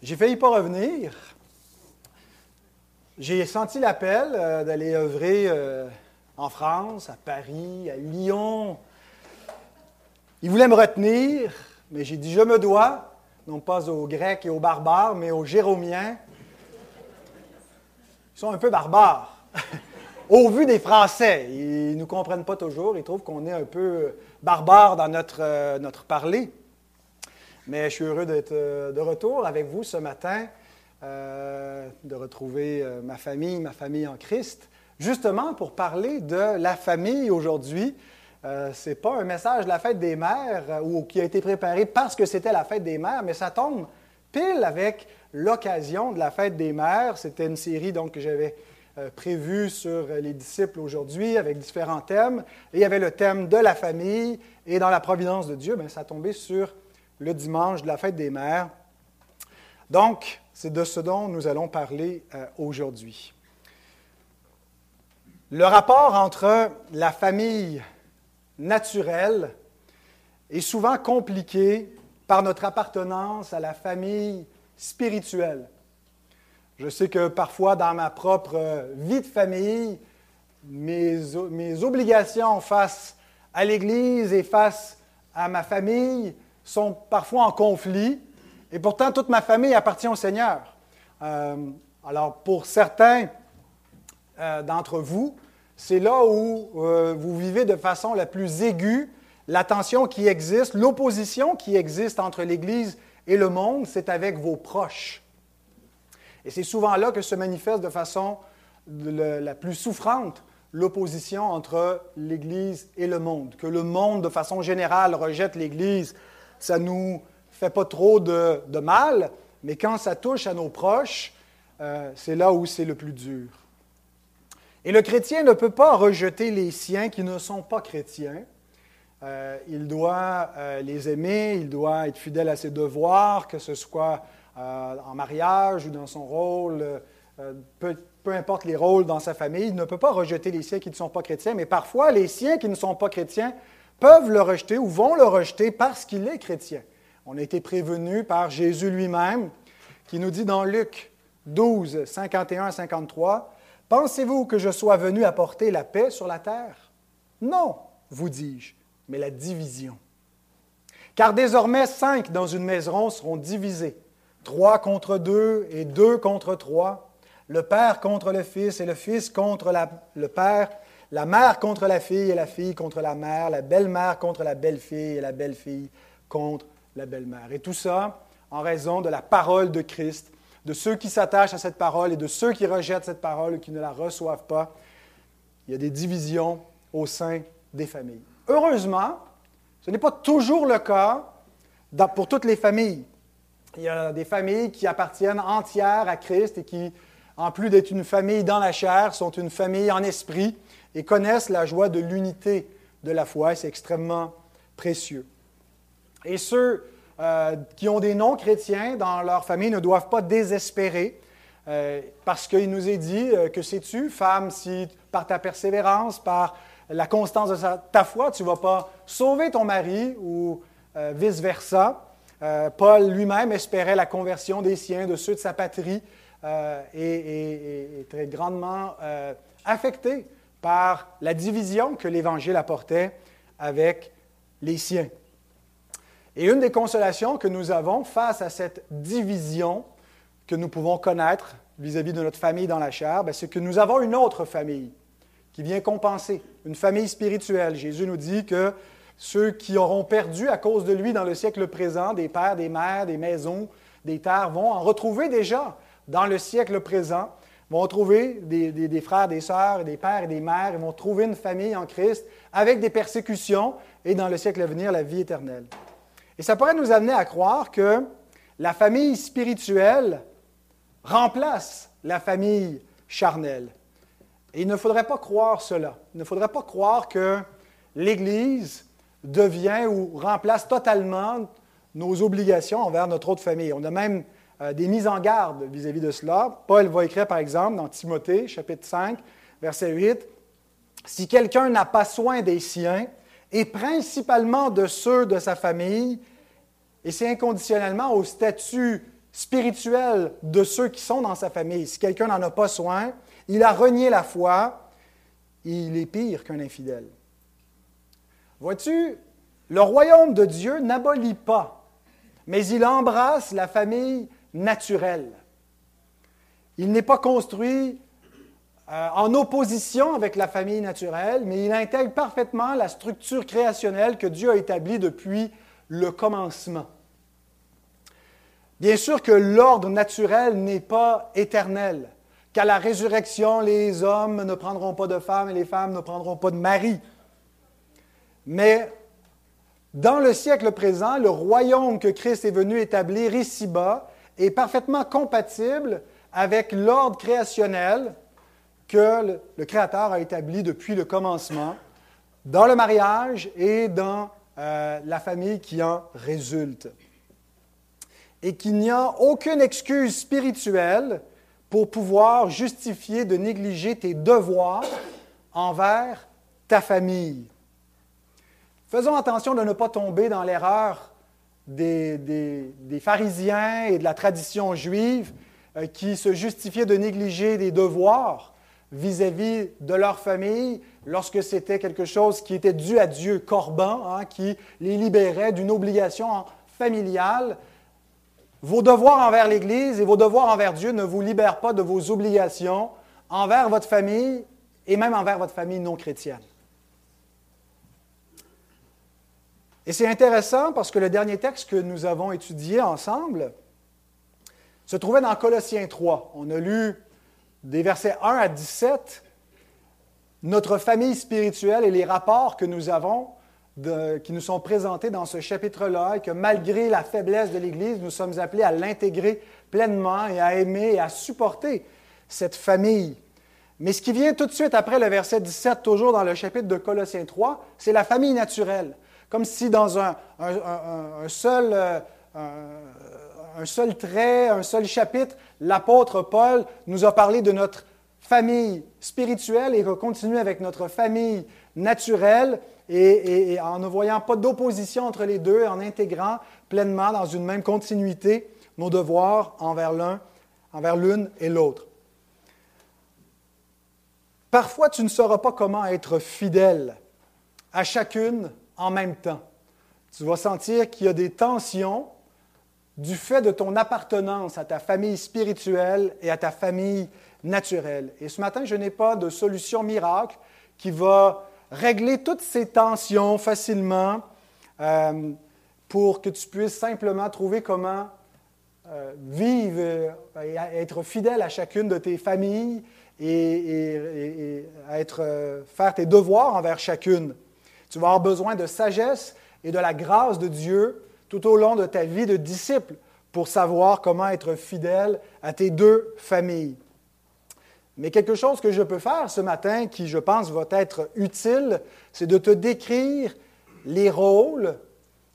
J'ai failli pas revenir. J'ai senti l'appel euh, d'aller œuvrer euh, en France, à Paris, à Lyon. Ils voulaient me retenir, mais j'ai dit je me dois, non pas aux Grecs et aux barbares, mais aux Jéromiens. Ils sont un peu barbares. Au vu des Français, ils ne nous comprennent pas toujours, ils trouvent qu'on est un peu barbare dans notre, euh, notre parler. Mais je suis heureux d'être euh, de retour avec vous ce matin, euh, de retrouver euh, ma famille, ma famille en Christ, justement pour parler de la famille aujourd'hui. Ce n'est pas un message de la fête des mères ou qui a été préparé parce que c'était la fête des mères, mais ça tombe pile avec l'occasion de la fête des mères. C'était une série donc, que j'avais prévue sur les disciples aujourd'hui avec différents thèmes. Et il y avait le thème de la famille et dans la providence de Dieu, bien, ça tombait sur le dimanche de la fête des mères. Donc, c'est de ce dont nous allons parler euh, aujourd'hui. Le rapport entre la famille naturelle est souvent compliqué par notre appartenance à la famille spirituelle. Je sais que parfois, dans ma propre vie de famille, mes, mes obligations face à l'Église et face à ma famille sont parfois en conflit, et pourtant toute ma famille appartient au Seigneur. Euh, alors pour certains euh, d'entre vous, c'est là où euh, vous vivez de façon la plus aiguë la tension qui existe, l'opposition qui existe entre l'Église et le monde, c'est avec vos proches. Et c'est souvent là que se manifeste de façon la plus souffrante l'opposition entre l'Église et le monde, que le monde, de façon générale, rejette l'Église ça ne nous fait pas trop de, mal, mais quand ça touche à nos proches, euh, c'est là où c'est le plus dur. Et le chrétien ne peut pas rejeter les siens qui ne sont pas chrétiens. Euh, il doit euh, les aimer, il doit être fidèle à ses devoirs, que ce soit en mariage ou dans son rôle, peu, peu, importe les rôles dans sa famille. Il ne peut pas rejeter les siens qui ne sont pas chrétiens, mais parfois les siens qui ne sont pas chrétiens peuvent le rejeter ou vont le rejeter parce qu'il est chrétien. On a été prévenu par Jésus lui-même qui nous dit dans Luc 12, 51 à 53, Pensez-vous que je sois venu apporter la paix sur la terre? Non, vous dis-je, mais la division. Car désormais cinq dans une maison seront divisés, trois contre deux et deux contre trois, le Père contre le Fils et le Fils contre le Père, la mère contre la fille et la fille contre la mère, la belle-mère contre la belle-fille et la belle-fille contre la belle-mère. Et tout ça en raison de la parole de Christ, de ceux qui s'attachent à cette parole et de ceux qui rejettent cette parole ou qui ne la reçoivent pas. Il y a des divisions au sein des familles. Heureusement, ce n'est pas toujours le cas pour toutes les familles. Il y a des familles qui appartiennent entières à Christ et qui, en plus d'être une famille dans la chair, sont une famille en esprit et connaissent la joie de l'unité de la foi. C'est extrêmement précieux. Et ceux euh, qui ont des noms chrétiens dans leur famille ne doivent pas désespérer, euh, parce qu'il nous est dit euh, que sais-tu, femme, si par ta persévérance, par la constance de ta foi, tu ne vas pas sauver ton mari ou vice-versa. Paul lui-même espérait la conversion des siens, de ceux de sa patrie, et, est très grandement affecté par la division que l'Évangile apportait avec les siens. Et une des consolations que nous avons face à cette division que nous pouvons connaître vis-à-vis de notre famille dans la chair, ben, c'est que nous avons une autre famille qui vient compenser, une famille spirituelle. Jésus nous dit que ceux qui auront perdu à cause de lui dans le siècle présent, des pères, des mères, des maisons, des terres, vont en retrouver déjà dans le siècle présent vont trouver des, frères, des sœurs, des pères et des mères, ils vont trouver une famille en Christ avec des persécutions et dans le siècle à venir, la vie éternelle. Et ça pourrait nous amener à croire que la famille spirituelle remplace la famille charnelle. Et il ne faudrait pas croire cela. Il ne faudrait pas croire que l'Église devient ou remplace totalement nos obligations envers notre autre famille. On a même euh, des mises en garde vis-à-vis de cela. Paul va écrire, par exemple, dans Timothée, chapitre 5, verset 8, Si quelqu'un n'a pas soin des siens, et principalement de ceux de sa famille, et c'est inconditionnellement au statut spirituelle de ceux qui sont dans sa famille. Si quelqu'un n'en a pas soin, il a renié la foi, il est pire qu'un infidèle. Vois-tu, le royaume de Dieu n'abolit pas, mais il embrasse la famille naturelle. Il n'est pas construit euh, en opposition avec la famille naturelle, mais il intègre parfaitement la structure créationnelle que Dieu a établie depuis le commencement. Bien sûr que l'ordre naturel n'est pas éternel, qu'à la résurrection, les hommes ne prendront pas de femmes et les femmes ne prendront pas de mari. Mais dans le siècle présent, le royaume que Christ est venu établir ici-bas est parfaitement compatible avec l'ordre créationnel que le, Créateur a établi depuis le commencement dans le mariage et dans euh, la famille qui en résulte. Et qu'il n'y a aucune excuse spirituelle pour pouvoir justifier de négliger tes devoirs envers ta famille. Faisons attention de ne pas tomber dans l'erreur des, des, pharisiens et de la tradition juive euh, qui se justifiaient de négliger des devoirs vis-à-vis de leur famille lorsque c'était quelque chose qui était dû à Dieu, corban, hein, qui les libérait d'une obligation familiale. Vos devoirs envers l'Église et vos devoirs envers Dieu ne vous libèrent pas de vos obligations envers votre famille et même envers votre famille non chrétienne. Et c'est intéressant parce que le dernier texte que nous avons étudié ensemble se trouvait dans Colossiens 3. On a lu des versets 1 à 17, notre famille spirituelle et les rapports que nous avons, qui nous sont présentés dans ce chapitre-là, et que malgré la faiblesse de l'Église, nous sommes appelés à l'intégrer pleinement et à aimer et à supporter cette famille. Mais ce qui vient tout de suite après le verset 17, toujours dans le chapitre de Colossiens 3, c'est la famille naturelle. Comme si dans un, seul, euh, un seul trait, un seul chapitre, l'apôtre Paul nous a parlé de notre famille spirituelle et va continuer avec notre famille naturelle et, en ne voyant pas d'opposition entre les deux, en intégrant pleinement dans une même continuité nos devoirs envers l'un, envers l'une et l'autre. Parfois, tu ne sauras pas comment être fidèle à chacune en même temps. Tu vas sentir qu'il y a des tensions du fait de ton appartenance à ta famille spirituelle et à ta famille naturelle. Et ce matin, je n'ai pas de solution miracle qui va régler toutes ces tensions facilement euh, pour que tu puisses simplement trouver comment euh, vivre et être fidèle à chacune de tes familles et, être, euh, faire tes devoirs envers chacune. Tu vas avoir besoin de sagesse et de la grâce de Dieu tout au long de ta vie de disciple pour savoir comment être fidèle à tes deux familles. Mais quelque chose que je peux faire ce matin qui, je pense, va être utile, c'est de te décrire les rôles,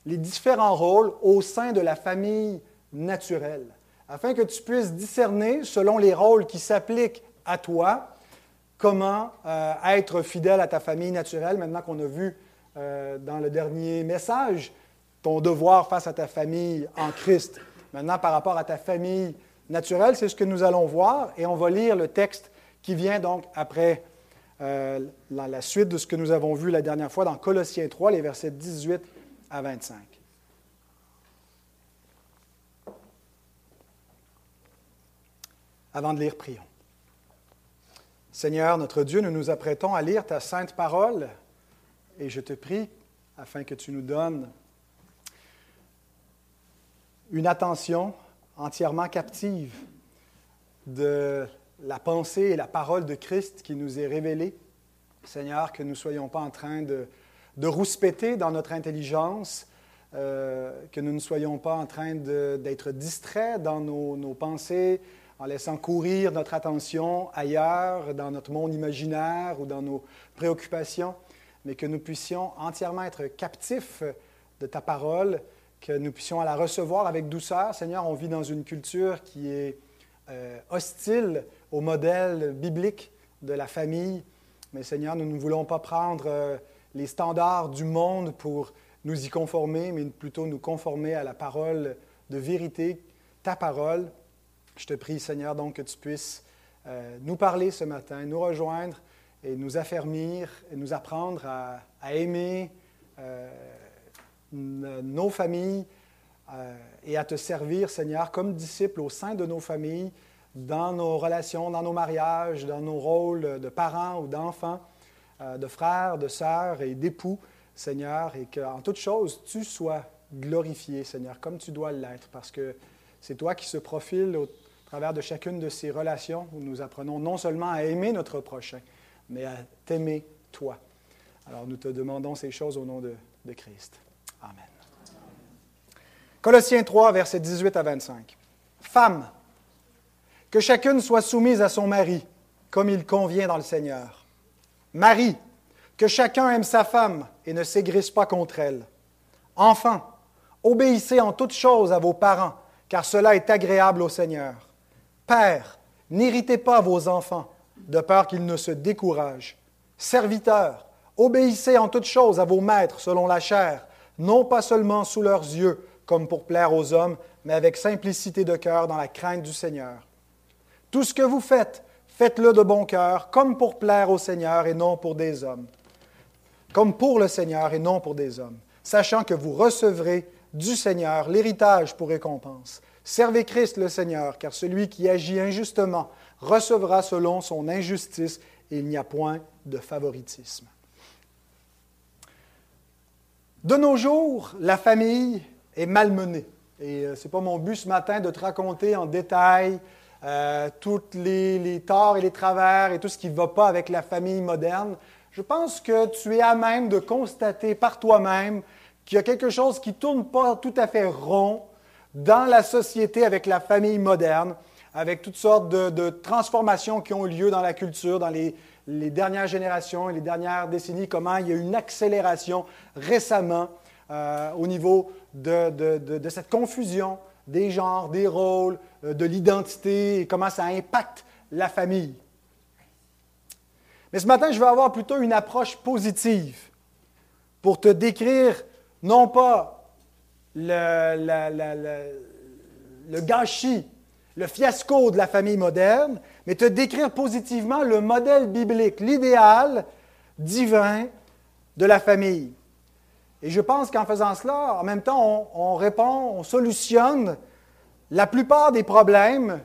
les différents rôles au sein de la famille naturelle, afin que tu puisses discerner, selon les rôles qui s'appliquent à toi, comment euh, être fidèle à ta famille naturelle, maintenant qu'on a vu euh, dans le dernier message ton devoir face à ta famille en Christ. Maintenant, par rapport à ta famille naturelle, c'est ce que nous allons voir et on va lire le texte qui vient donc après euh, la, suite de ce que nous avons vu la dernière fois dans Colossiens 3, les versets 18 à 25. Avant de lire, prions. Seigneur, notre Dieu, nous nous apprêtons à lire ta sainte parole et je te prie afin que tu nous donnes une attention entièrement captive de la pensée et la parole de Christ qui nous est révélée. Seigneur, que nous ne soyons pas en train de, de rouspéter dans notre intelligence, euh, que nous ne soyons pas en train d'être distraits dans nos, nos, pensées en laissant courir notre attention ailleurs, dans notre monde imaginaire ou dans nos préoccupations, mais que nous puissions entièrement être captifs de ta parole que nous puissions la recevoir avec douceur. Seigneur, on vit dans une culture qui est euh, hostile au modèle biblique de la famille. Mais Seigneur, nous ne voulons pas prendre euh, les standards du monde pour nous y conformer, mais plutôt nous conformer à la parole de vérité ta parole. Je te prie, Seigneur, donc que tu puisses euh, nous parler ce matin, nous rejoindre et nous affermir et nous apprendre à, aimer euh, nos familles euh, et à te servir, Seigneur, comme disciples au sein de nos familles, dans nos relations, dans nos mariages, dans nos rôles de parents ou d'enfants, de frères, de sœurs et d'époux, Seigneur, et qu'en toute chose, tu sois glorifié, Seigneur, comme tu dois l'être, parce que c'est toi qui se profile au travers de chacune de ces relations où nous apprenons non seulement à aimer notre prochain, mais à t'aimer toi. Alors nous te demandons ces choses au nom de, Christ. Amen. Colossiens 3, versets 18 à 25. Femmes, que chacune soit soumise à son mari, comme il convient dans le Seigneur. Marie, que chacun aime sa femme et ne s'aigrisse pas contre elle. Enfants, obéissez en toutes choses à vos parents, car cela est agréable au Seigneur. Père, n'irritez pas vos enfants, de peur qu'ils ne se découragent. Serviteurs, obéissez en toutes choses à vos maîtres selon la chair, non pas seulement sous leurs yeux, comme pour plaire aux hommes, mais avec simplicité de cœur dans la crainte du Seigneur. Tout ce que vous faites, faites-le de bon cœur, comme pour plaire au Seigneur et non pour des hommes. Comme pour le Seigneur et non pour des hommes, sachant que vous recevrez du Seigneur l'héritage pour récompense. Servez Christ le Seigneur, car celui qui agit injustement recevra selon son injustice, et il n'y a point de favoritisme. De nos jours, la famille est malmenée. Et euh, ce n'est pas mon but ce matin de te raconter en détail euh, tous les, les, torts et les travers et tout ce qui ne va pas avec la famille moderne. Je pense que tu es à même de constater par toi-même qu'il y a quelque chose qui ne tourne pas tout à fait rond dans la société avec la famille moderne, avec toutes sortes de, transformations qui ont eu lieu dans la culture, dans les, dernières générations et les dernières décennies, comment il y a eu une accélération récemment euh, au niveau de, cette confusion des genres, des rôles, euh, de l'identité et comment ça impacte la famille. Mais ce matin, je vais avoir plutôt une approche positive pour te décrire non pas le, gâchis, le fiasco de la famille moderne, mais te décrire positivement le modèle biblique, l'idéal divin de la famille. Et je pense qu'en faisant cela, en même temps, on, on, répond, on solutionne la plupart des problèmes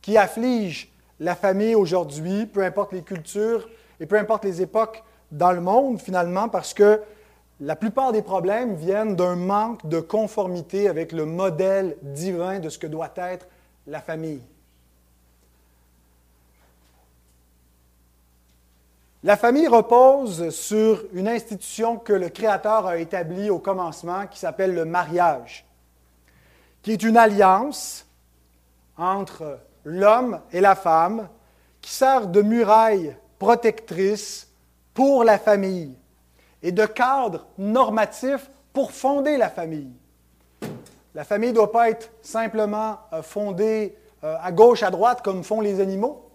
qui affligent la famille aujourd'hui, peu importe les cultures et peu importe les époques dans le monde, finalement, parce que la plupart des problèmes viennent d'un manque de conformité avec le modèle divin de ce que doit être la famille. La famille repose sur une institution que le Créateur a établie au commencement qui s'appelle le mariage, qui est une alliance entre l'homme et la femme qui sert de muraille protectrice pour la famille et de cadre normatif pour fonder la famille. La famille ne doit pas être simplement euh, fondée euh, à gauche, à droite, comme font les animaux,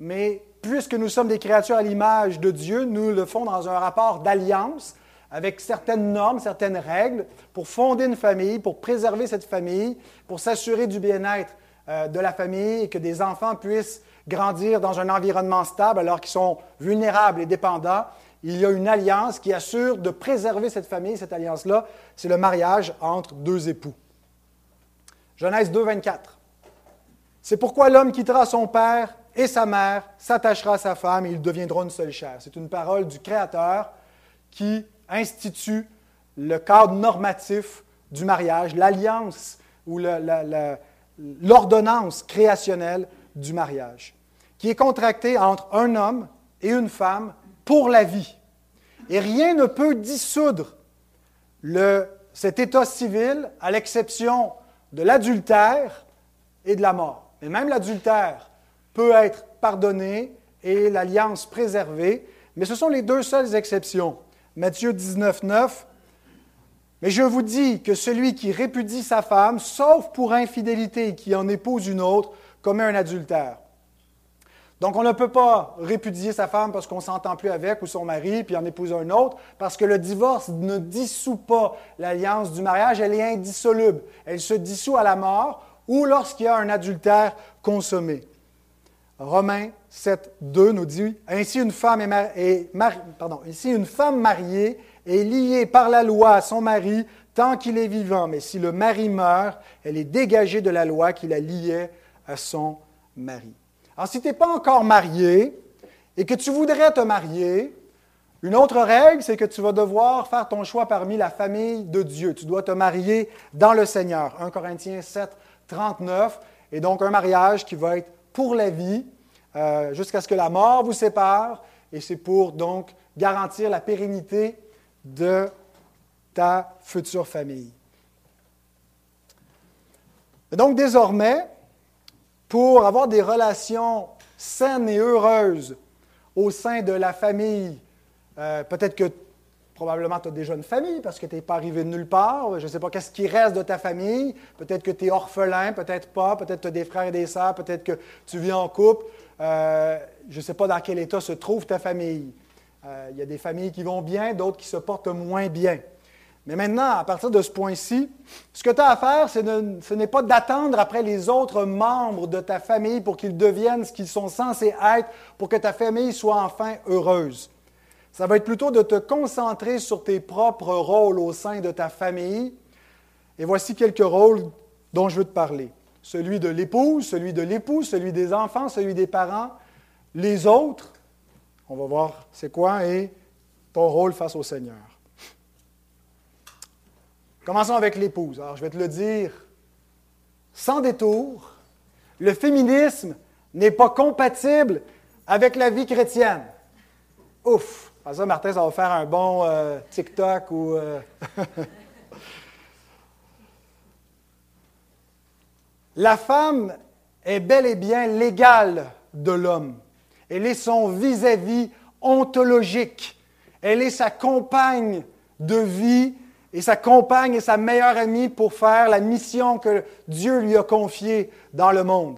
mais puisque nous sommes des créatures à l'image de Dieu, nous le faisons dans un rapport d'alliance avec certaines normes, certaines règles pour fonder une famille, pour préserver cette famille, pour s'assurer du bien-être euh, de la famille et que des enfants puissent grandir dans un environnement stable alors qu'ils sont vulnérables et dépendants il y a une alliance qui assure de préserver cette famille. Cette alliance-là, c'est le mariage entre deux époux. Genèse 2, 24. C'est pourquoi l'homme quittera son père et sa mère, s'attachera à sa femme et ils deviendront une seule chair. C'est une parole du Créateur qui institue le cadre normatif du mariage, l'alliance ou l'ordonnance créationnelle du mariage, qui est contractée entre un homme et une femme pour la vie. Et rien ne peut dissoudre cet état civil, à l'exception de l'adultère et de la mort. Mais même l'adultère peut être pardonné et l'alliance préservée, mais ce sont les deux seules exceptions. Matthieu 19, 9. Mais je vous dis que celui qui répudie sa femme, sauf pour infidélité, et qui en épouse une autre, commet un adultère. Donc, on ne peut pas répudier sa femme parce qu'on ne s'entend plus avec ou son mari, puis en épouser un autre, parce que le divorce ne dissout pas l'alliance du mariage, elle est indissoluble. Elle se dissout à la mort ou lorsqu'il y a un adultère consommé. Romains 7, 2 nous dit Ainsi une femme, est ainsi une femme mariée est liée par la loi à son mari tant qu'il est vivant, mais si le mari meurt, elle est dégagée de la loi qui la liait à son mari. Alors, si tu n'es pas encore marié et que tu voudrais te marier, une autre règle, c'est que tu vas devoir faire ton choix parmi la famille de Dieu. Tu dois te marier dans le Seigneur. 1 Corinthiens 7, 39. Et donc un mariage qui va être pour la vie, euh, jusqu'à ce que la mort vous sépare. Et c'est pour donc garantir la pérennité de ta future famille. Donc désormais, pour avoir des relations saines et heureuses au sein de la famille euh, peut-être que probablement tu as déjà une famille parce que tu n'es pas arrivé de nulle part. Je ne sais pas qu'est-ce qui reste de ta famille? Peut-être que tu es orphelin, peut-être pas. Peut-être que tu as des frères et des sœurs. Peut-être que tu vis en couple. Euh, je ne sais pas dans quel état se trouve ta famille. Euh, il y a des familles qui vont bien, d'autres qui se portent moins bien. Mais maintenant, à partir de ce point-ci, ce que tu as à faire, ce n'est pas d'attendre après les autres membres de ta famille pour qu'ils deviennent ce qu'ils sont censés être pour que ta famille soit enfin heureuse. Ça va être plutôt de te concentrer sur tes propres rôles au sein de ta famille. Et voici quelques rôles dont je veux te parler. Celui de l'épouse, celui de l'époux, celui des enfants, celui des parents, les autres. On va voir c'est quoi et ton rôle face au Seigneur. Commençons avec l'épouse. Alors, je vais te le dire sans détour. Le féminisme n'est pas compatible avec la vie chrétienne. Ouf! ça, Martin, ça va faire un bon euh, TikTok ou. Euh, La femme est bel et bien l'égale de l'homme. Elle est son vis-à-vis ontologique. Elle est sa compagne de vie et sa compagne et sa meilleure amie pour faire la mission que Dieu lui a confiée dans le monde.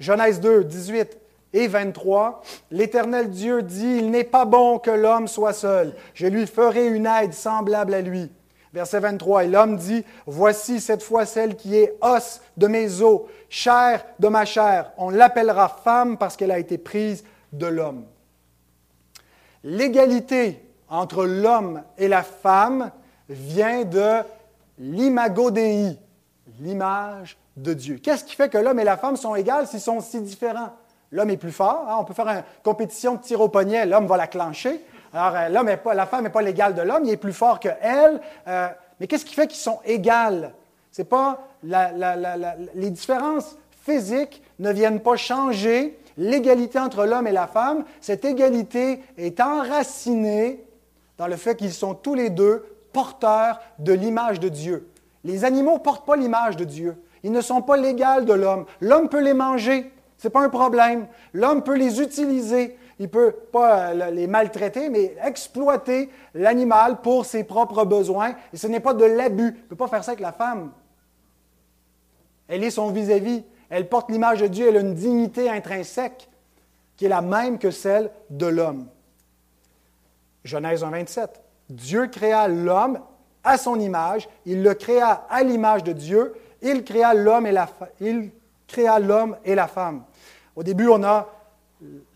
Genèse 2, 18 et 23, l'Éternel Dieu dit, Il n'est pas bon que l'homme soit seul, je lui ferai une aide semblable à lui. Verset 23, et l'homme dit, Voici cette fois celle qui est os de mes os, chair de ma chair. On l'appellera femme parce qu'elle a été prise de l'homme. L'égalité entre l'homme et la femme vient de l'imago Dei, l'image de Dieu. Qu'est-ce qui fait que l'homme et la femme sont égales s'ils sont si différents? L'homme est plus fort. Hein? On peut faire une compétition de tir au poignet, l'homme va la clencher. Alors, euh, l'homme pas, la femme n'est pas l'égale de l'homme, il est plus fort qu'elle. Euh, mais qu'est-ce qui fait qu'ils sont égales? C'est pas les différences physiques ne viennent pas changer l'égalité entre l'homme et la femme. Cette égalité est enracinée dans le fait qu'ils sont tous les deux porteurs de l'image de Dieu. Les animaux ne portent pas l'image de Dieu. Ils ne sont pas l'égal de l'homme. L'homme peut les manger. Ce n'est pas un problème. L'homme peut les utiliser. Il ne peut pas euh, les maltraiter, mais exploiter l'animal pour ses propres besoins. Et ce n'est pas de l'abus. Il ne peut pas faire ça avec la femme. Elle est son vis-à-vis. Elle porte l'image de Dieu. Elle a une dignité intrinsèque qui est la même que celle de l'homme. Genèse 1, 27. Dieu créa l'homme à son image. Il le créa à l'image de Dieu. Il créa l'homme et la, femme. Au début, on a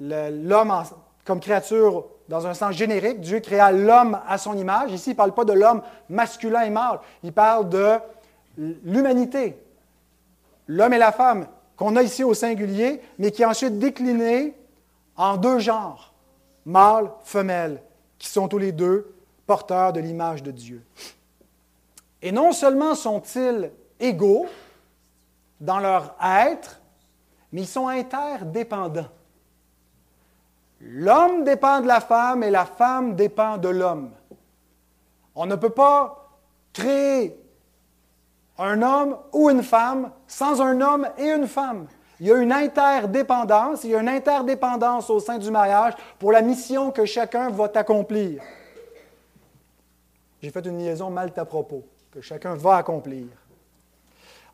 l'homme comme créature dans un sens générique. Dieu créa l'homme à son image. Ici, il ne parle pas de l'homme masculin et mâle. Il parle de l'humanité. L'homme et la femme qu'on a ici au singulier, mais qui est ensuite décliné en deux genres, mâle, femelle, qui sont tous les deux porteurs de l'image de Dieu. Et non seulement sont-ils égaux dans leur être, mais ils sont interdépendants. L'homme dépend de la femme et la femme dépend de l'homme. On ne peut pas créer un homme ou une femme sans un homme et une femme. Il y a une interdépendance, il y a une interdépendance au sein du mariage pour la mission que chacun va accomplir. J'ai fait une liaison mal à propos, que chacun va accomplir.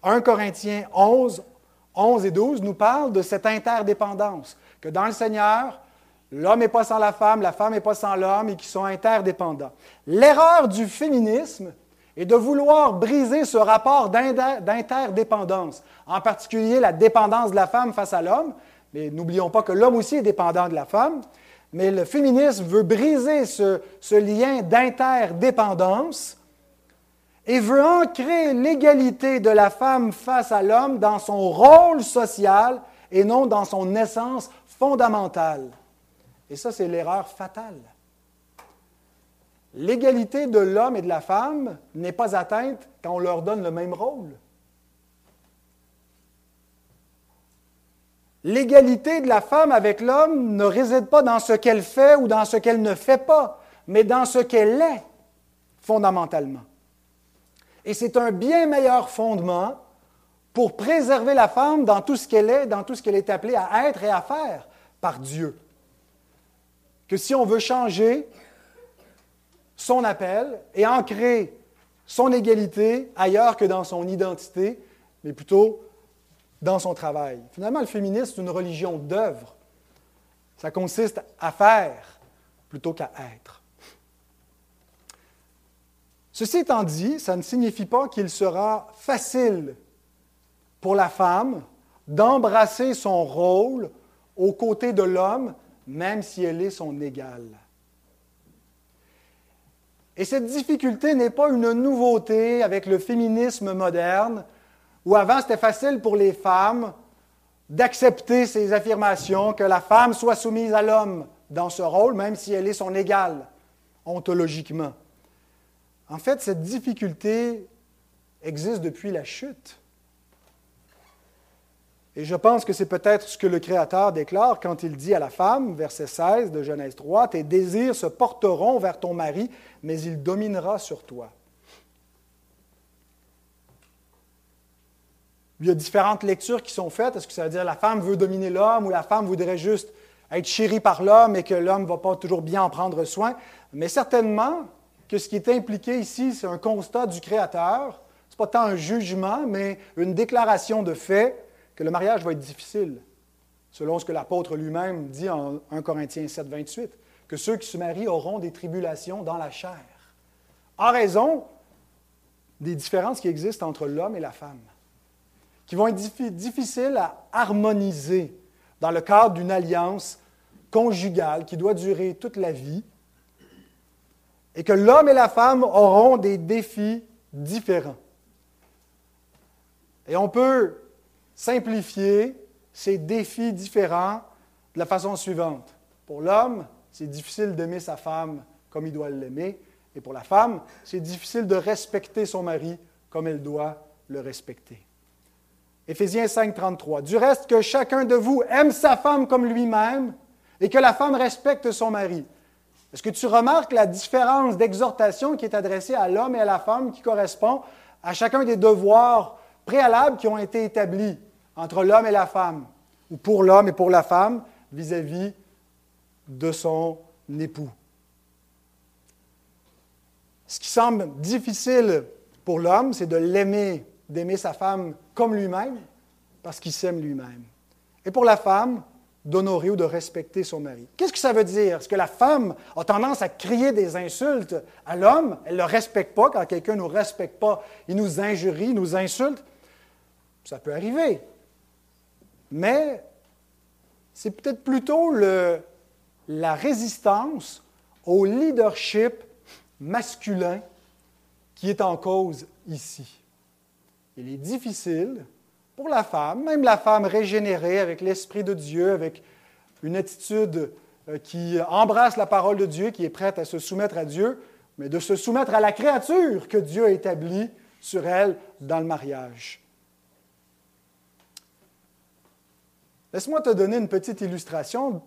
1 Corinthiens 11, 11 et 12 nous parle de cette interdépendance, que dans le Seigneur, l'homme n'est pas sans la femme, la femme n'est pas sans l'homme et qu'ils sont interdépendants. L'erreur du féminisme et de vouloir briser ce rapport d'interdépendance, en particulier la dépendance de la femme face à l'homme, mais n'oublions pas que l'homme aussi est dépendant de la femme, mais le féminisme veut briser ce, lien d'interdépendance et veut ancrer l'égalité de la femme face à l'homme dans son rôle social et non dans son essence fondamentale. Et ça, c'est l'erreur fatale. L'égalité de l'homme et de la femme n'est pas atteinte quand on leur donne le même rôle. L'égalité de la femme avec l'homme ne réside pas dans ce qu'elle fait ou dans ce qu'elle ne fait pas, mais dans ce qu'elle est fondamentalement. Et c'est un bien meilleur fondement pour préserver la femme dans tout ce qu'elle est, dans tout ce qu'elle est appelée à être et à faire par Dieu. Que si on veut changer son appel et ancrer son égalité ailleurs que dans son identité, mais plutôt dans son travail. Finalement, le féminisme, c'est une religion d'œuvre. Ça consiste à faire plutôt qu'à être. Ceci étant dit, ça ne signifie pas qu'il sera facile pour la femme d'embrasser son rôle aux côtés de l'homme, même si elle est son égale. Et cette difficulté n'est pas une nouveauté avec le féminisme moderne, où avant c'était facile pour les femmes d'accepter ces affirmations, que la femme soit soumise à l'homme dans ce rôle, même si elle est son égale, ontologiquement. En fait, cette difficulté existe depuis la chute. Et je pense que c'est peut-être ce que le Créateur déclare quand il dit à la femme, verset 16 de Genèse 3, Tes désirs se porteront vers ton mari, mais il dominera sur toi. Il y a différentes lectures qui sont faites. Est-ce que ça veut dire la femme veut dominer l'homme ou la femme voudrait juste être chérie par l'homme et que l'homme ne va pas toujours bien en prendre soin? Mais certainement que ce qui est impliqué ici, c'est un constat du Créateur. Ce n'est pas tant un jugement, mais une déclaration de fait que le mariage va être difficile, selon ce que l'apôtre lui-même dit en 1 Corinthiens 7, 28, que ceux qui se marient auront des tribulations dans la chair, en raison des différences qui existent entre l'homme et la femme, qui vont être difficiles à harmoniser dans le cadre d'une alliance conjugale qui doit durer toute la vie, et que l'homme et la femme auront des défis différents. Et on peut simplifier ces défis différents de la façon suivante. Pour l'homme, c'est difficile d'aimer sa femme comme il doit l'aimer, et pour la femme, c'est difficile de respecter son mari comme elle doit le respecter. Éphésiens 5, 33. Du reste, que chacun de vous aime sa femme comme lui-même et que la femme respecte son mari. Est-ce que tu remarques la différence d'exhortation qui est adressée à l'homme et à la femme qui correspond à chacun des devoirs préalables qui ont été établis entre l'homme et la femme, ou pour l'homme et pour la femme vis-à-vis de son époux? Ce qui semble difficile pour l'homme, c'est de l'aimer, d'aimer sa femme comme lui-même, parce qu'il s'aime lui-même. Et pour la femme, d'honorer ou de respecter son mari. Qu'est-ce que ça veut dire? Est-ce que la femme a tendance à crier des insultes à l'homme? Elle ne le respecte pas. Quand quelqu'un ne nous respecte pas, il nous injurie, nous insulte. Ça peut arriver. Mais c'est peut-être plutôt la résistance au leadership masculin qui est en cause ici. Il est difficile pour la femme, même la femme régénérée avec l'Esprit de Dieu, avec une attitude euh, qui embrasse la parole de Dieu, qui est prête à se soumettre à Dieu, mais de se soumettre à la créature que Dieu a établie sur elle dans le mariage. Laisse-moi te donner une petite illustration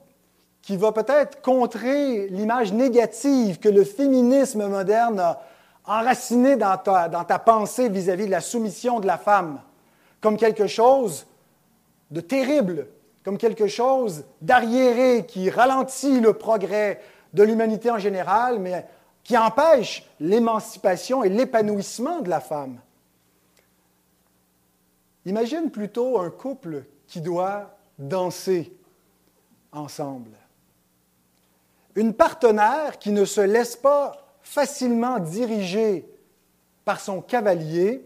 qui va peut-être contrer l'image négative que le féminisme moderne a enracinée dans ta, dans ta pensée vis-à-vis de la soumission de la femme, comme quelque chose de terrible, comme quelque chose d'arriéré qui ralentit le progrès de l'humanité en général, mais qui empêche l'émancipation et l'épanouissement de la femme. Imagine plutôt un couple qui doit danser ensemble. Une partenaire qui ne se laisse pas facilement diriger par son cavalier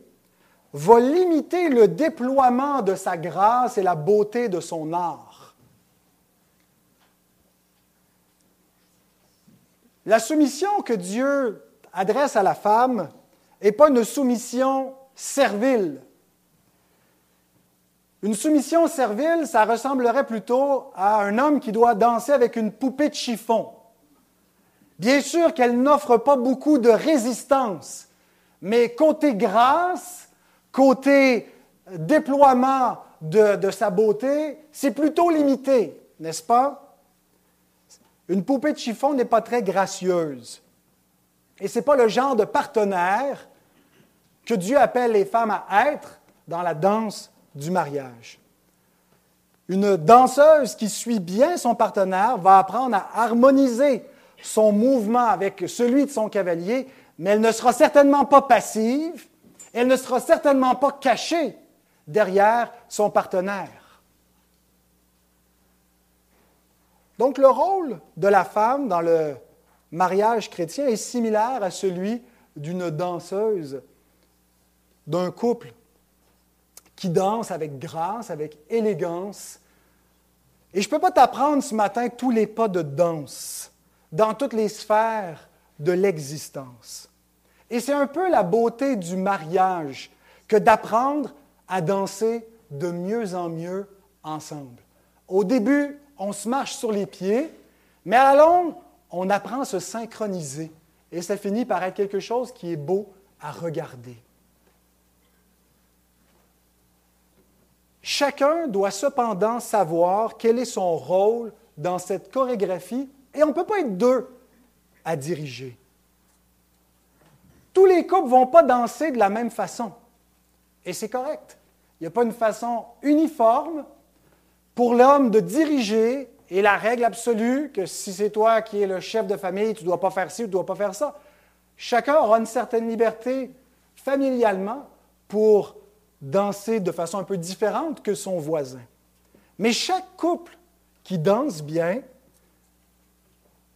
va limiter le déploiement de sa grâce et la beauté de son art. La soumission que Dieu adresse à la femme n'est pas une soumission servile. Une soumission servile, ça ressemblerait plutôt à un homme qui doit danser avec une poupée de chiffon. Bien sûr qu'elle n'offre pas beaucoup de résistance, mais côté grâce, côté déploiement de, sa beauté, c'est plutôt limité, n'est-ce pas? Une poupée de chiffon n'est pas très gracieuse. Et ce n'est pas le genre de partenaire que Dieu appelle les femmes à être dans la danse du mariage. Une danseuse qui suit bien son partenaire va apprendre à harmoniser son mouvement avec celui de son cavalier, mais elle ne sera certainement pas passive, elle ne sera certainement pas cachée derrière son partenaire. Donc le rôle de la femme dans le mariage chrétien est similaire à celui d'une danseuse, d'un couple qui danse avec grâce, avec élégance. Et je ne peux pas t'apprendre ce matin tous les pas de danse dans toutes les sphères de l'existence. Et c'est un peu la beauté du mariage que d'apprendre à danser de mieux en mieux ensemble. Au début, on se marche sur les pieds, mais à la longue, on apprend à se synchroniser. Et ça finit par être quelque chose qui est beau à regarder. Chacun doit cependant savoir quel est son rôle dans cette chorégraphie et on ne peut pas être deux à diriger. Tous les couples ne vont pas danser de la même façon. Et c'est correct. Il n'y a pas une façon uniforme pour l'homme de diriger et la règle absolue que si c'est toi qui es le chef de famille, tu ne dois pas faire ci ou tu ne dois pas faire ça. Chacun aura une certaine liberté familialement pour danser de façon un peu différente que son voisin. Mais chaque couple qui danse bien,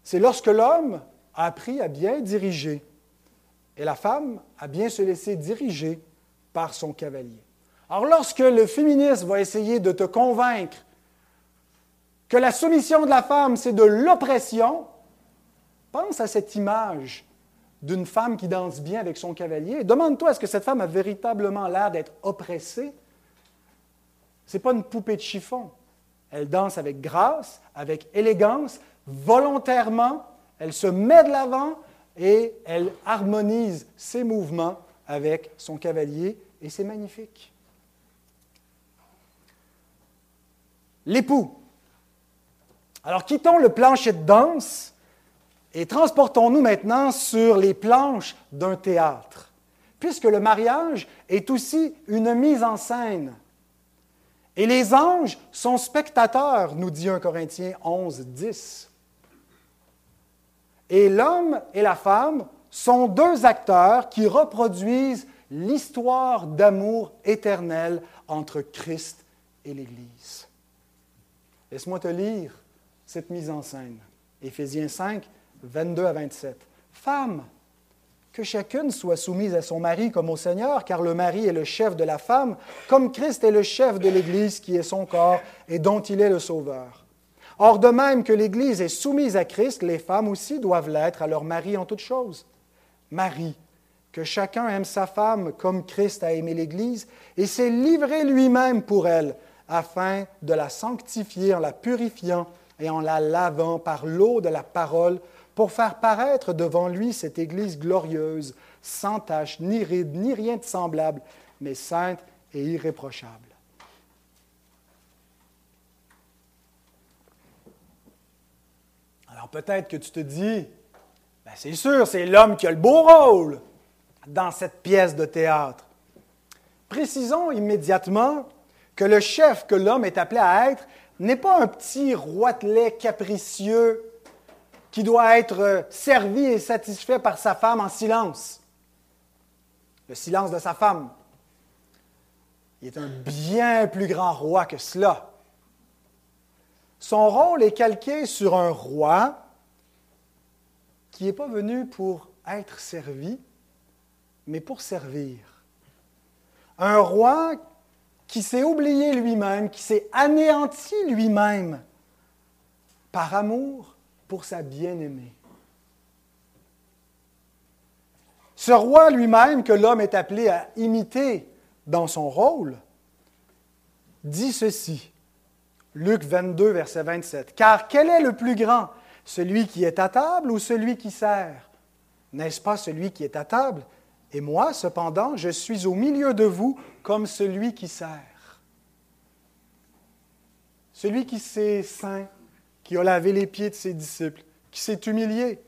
c'est lorsque l'homme a appris à bien diriger et la femme a bien se laisser diriger par son cavalier. Alors lorsque le féministe va essayer de te convaincre que la soumission de la femme, c'est de l'oppression, pense à cette image d'une femme qui danse bien avec son cavalier. Demande-toi, est-ce que cette femme a véritablement l'air d'être oppressée? Ce n'est pas une poupée de chiffon. Elle danse avec grâce, avec élégance, volontairement. Elle se met de l'avant et elle harmonise ses mouvements avec son cavalier et c'est magnifique. L'époux. Alors quittons le plancher de danse et transportons-nous maintenant sur les planches d'un théâtre, puisque le mariage est aussi une mise en scène. Et les anges sont spectateurs, nous dit 1 Corinthiens 11, 10. Et l'homme et la femme sont deux acteurs qui reproduisent l'histoire d'amour éternel entre Christ et l'Église. Laisse-moi te lire cette mise en scène. Éphésiens 5, 22 à 27. Femme, que chacune soit soumise à son mari comme au Seigneur, car le mari est le chef de la femme, comme Christ est le chef de l'Église qui est son corps et dont il est le Sauveur. Or, de même que l'Église est soumise à Christ, les femmes aussi doivent l'être à leur mari en toutes choses. Marie, que chacun aime sa femme comme Christ a aimé l'Église et s'est livré lui-même pour elle, afin de la sanctifier en la purifiant et en la lavant par l'eau de la parole pour faire paraître devant lui cette Église glorieuse, sans tache, ni ride, ni rien de semblable, mais sainte et irréprochable. Alors peut-être que tu te dis, ben c'est sûr, c'est l'homme qui a le beau rôle dans cette pièce de théâtre. Précisons immédiatement que le chef que l'homme est appelé à être n'est pas un petit roitelet capricieux qui doit être servi et satisfait par sa femme en silence. Le silence de sa femme. Il est un bien plus grand roi que cela. Son rôle est calqué sur un roi qui n'est pas venu pour être servi, mais pour servir. Un roi qui s'est oublié lui-même, qui s'est anéanti lui-même par amour pour sa bien-aimée. Ce roi lui-même que l'homme est appelé à imiter dans son rôle, dit ceci. Luc 22, verset 27. Car quel est le plus grand, celui qui est à table ou celui qui sert? N'est-ce pas celui qui est à table? Et moi, cependant, je suis au milieu de vous comme celui qui sert. Celui qui s'est saint, qui a lavé les pieds de ses disciples, qui s'est humilié,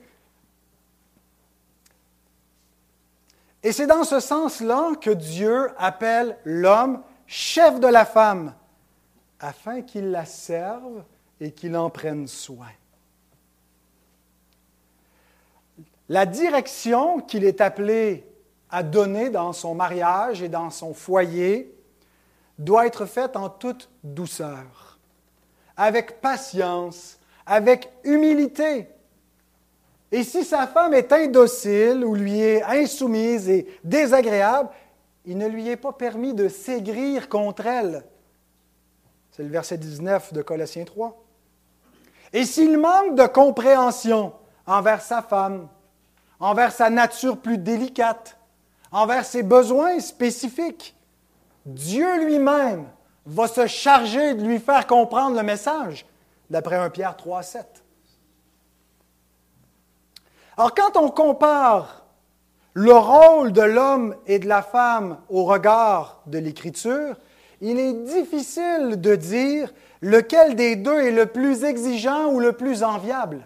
Et c'est dans ce sens-là que Dieu appelle l'homme chef de la femme, afin qu'il la serve et qu'il en prenne soin. La direction qu'il est appelé à donner dans son mariage et dans son foyer doit être faite en toute douceur, avec patience, avec humilité, et si sa femme est indocile ou lui est insoumise et désagréable, il ne lui est pas permis de s'aigrir contre elle. C'est le verset 19 de Colossiens 3. Et s'il manque de compréhension envers sa femme, envers sa nature plus délicate, envers ses besoins spécifiques, Dieu lui-même va se charger de lui faire comprendre le message, d'après 1 Pierre 3, 7. Alors quand on compare le rôle de l'homme et de la femme au regard de l'Écriture, il est difficile de dire lequel des deux est le plus exigeant ou le plus enviable.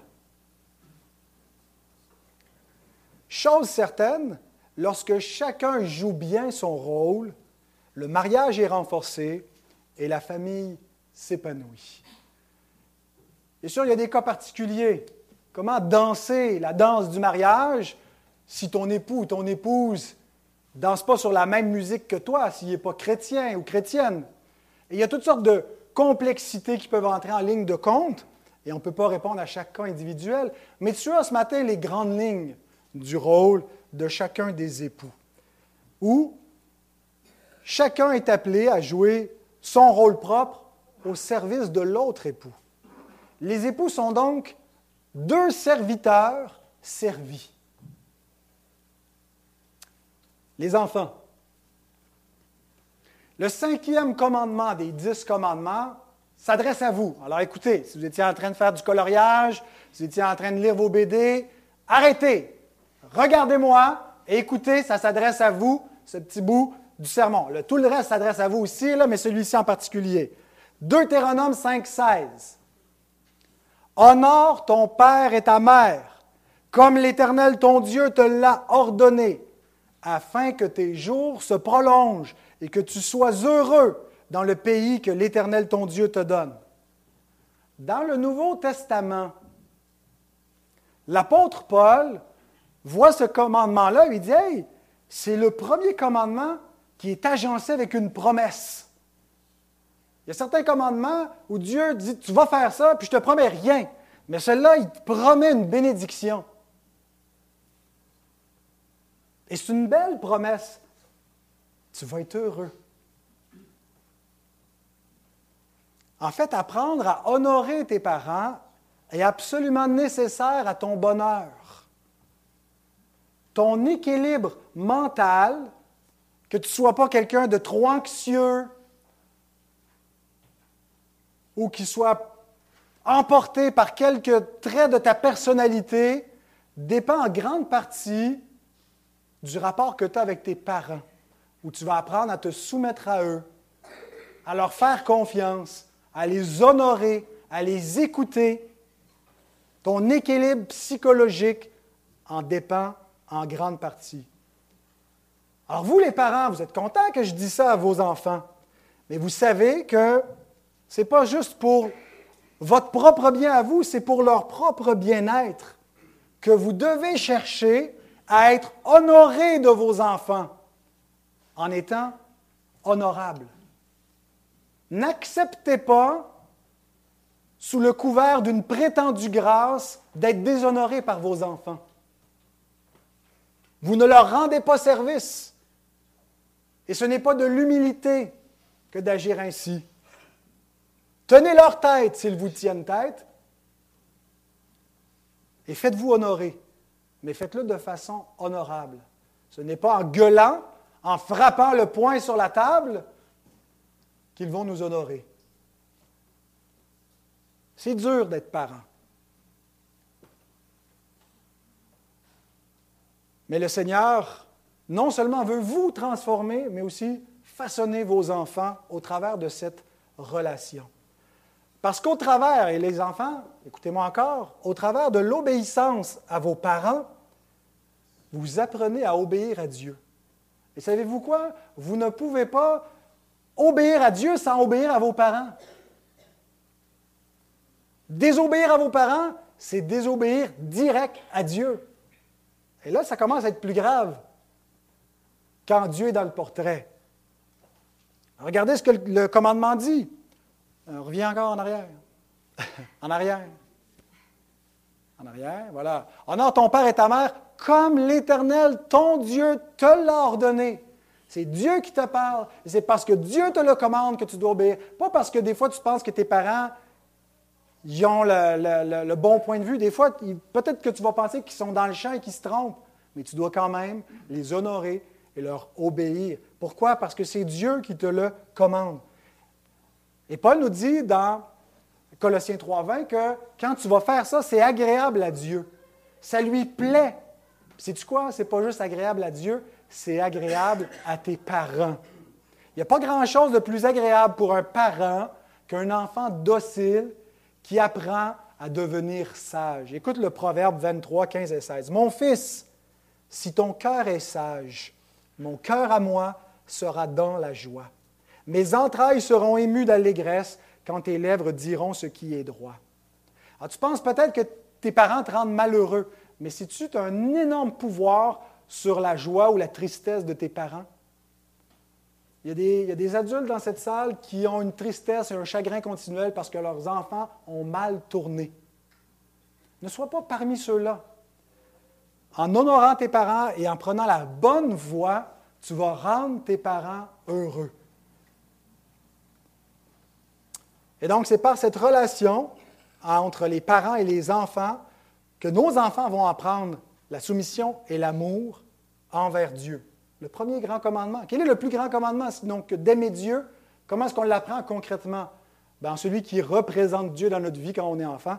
Chose certaine, lorsque chacun joue bien son rôle, le mariage est renforcé et la famille s'épanouit. Bien sûr, il y a des cas particuliers. Comment danser la danse du mariage si ton époux ou ton épouse danse pas sur la même musique que toi, s'il n'est pas chrétien ou chrétienne? Il y a toutes sortes de complexités qui peuvent entrer en ligne de compte, et on ne peut pas répondre à chaque cas individuel. Mais tu as ce matin les grandes lignes du rôle de chacun des époux, où chacun est appelé à jouer son rôle propre au service de l'autre époux. Les époux sont donc deux serviteurs servis. Les enfants. Le cinquième commandement des dix commandements s'adresse à vous. Alors écoutez, si vous étiez en train de faire du coloriage, si vous étiez en train de lire vos BD, arrêtez, regardez-moi et écoutez, ça s'adresse à vous, ce petit bout du sermon. tout le reste s'adresse à vous aussi, mais celui-ci en particulier. Deutéronome 5, 16. Honore ton père et ta mère, comme l'Éternel ton Dieu te l'a ordonné, afin que tes jours se prolongent et que tu sois heureux dans le pays que l'Éternel ton Dieu te donne. Dans le Nouveau Testament, l'apôtre Paul voit ce commandement-là, il dit, hey, c'est le premier commandement qui est agencé avec une promesse. Il y a certains commandements où Dieu dit Tu vas faire ça, puis je te promets rien. Mais celui-là, il te promet une bénédiction. Et c'est une belle promesse. Tu vas être heureux. En fait, apprendre à honorer tes parents est absolument nécessaire à ton bonheur. Ton équilibre mental, que tu ne sois pas quelqu'un de trop anxieux, ou qui soit emporté par quelques traits de ta personnalité dépend en grande partie du rapport que tu as avec tes parents, où tu vas apprendre à te soumettre à eux, à leur faire confiance, à les honorer, à les écouter. Ton équilibre psychologique en dépend en grande partie. Alors vous, les parents, vous êtes contents que je dise ça à vos enfants, mais vous savez que ce n'est pas juste pour votre propre bien à vous, c'est pour leur propre bien-être que vous devez chercher à être honoré de vos enfants en étant honorable. N'acceptez pas, sous le couvert d'une prétendue grâce, d'être déshonoré par vos enfants. Vous ne leur rendez pas service. Et ce n'est pas de l'humilité que d'agir ainsi. Tenez leur tête s'ils vous tiennent tête et faites-vous honorer, mais faites-le de façon honorable. Ce n'est pas en gueulant, en frappant le poing sur la table qu'ils vont nous honorer. C'est dur d'être parent. Mais le Seigneur, non seulement veut vous transformer, mais aussi façonner vos enfants au travers de cette relation. Parce qu'au travers, et les enfants, écoutez-moi encore, au travers de l'obéissance à vos parents, vous apprenez à obéir à Dieu. Et savez-vous quoi? Vous ne pouvez pas obéir à Dieu sans obéir à vos parents. Désobéir à vos parents, c'est désobéir direct à Dieu. Et là, ça commence à être plus grave quand Dieu est dans le portrait. Regardez ce que le commandement dit. On revient encore en arrière. en arrière. En arrière, voilà. Honore ton père et ta mère comme l'Éternel, ton Dieu, te l'a ordonné. C'est Dieu qui te parle. C'est parce que Dieu te le commande que tu dois obéir. Pas parce que des fois tu penses que tes parents ont le, bon point de vue. Des fois, peut-être que tu vas penser qu'ils sont dans le champ et qu'ils se trompent, mais tu dois quand même les honorer et leur obéir. Pourquoi? Parce que c'est Dieu qui te le commande. Et Paul nous dit dans Colossiens 3.20 que quand tu vas faire ça, c'est agréable à Dieu. Ça lui plaît. Sais-tu quoi? C'est pas juste agréable à Dieu, c'est agréable à tes parents. Il n'y a pas grand-chose de plus agréable pour un parent qu'un enfant docile qui apprend à devenir sage. Écoute le proverbe 23, 15 et 16. Mon fils, si ton cœur est sage, mon cœur à moi sera dans la joie. Mes entrailles seront émues d'allégresse quand tes lèvres diront ce qui est droit. Alors, tu penses peut-être que tes parents te rendent malheureux, mais si tu as un énorme pouvoir sur la joie ou la tristesse de tes parents, il y, a des, adultes dans cette salle qui ont une tristesse et un chagrin continuel parce que leurs enfants ont mal tourné. Ne sois pas parmi ceux-là. En honorant tes parents et en prenant la bonne voie, tu vas rendre tes parents heureux. Et donc, c'est par cette relation entre les parents et les enfants que nos enfants vont apprendre la soumission et l'amour envers Dieu. Le premier grand commandement. Quel est le plus grand commandement sinon que d'aimer Dieu? Comment est-ce qu'on l'apprend concrètement? Ben, celui qui représente Dieu dans notre vie quand on est enfant,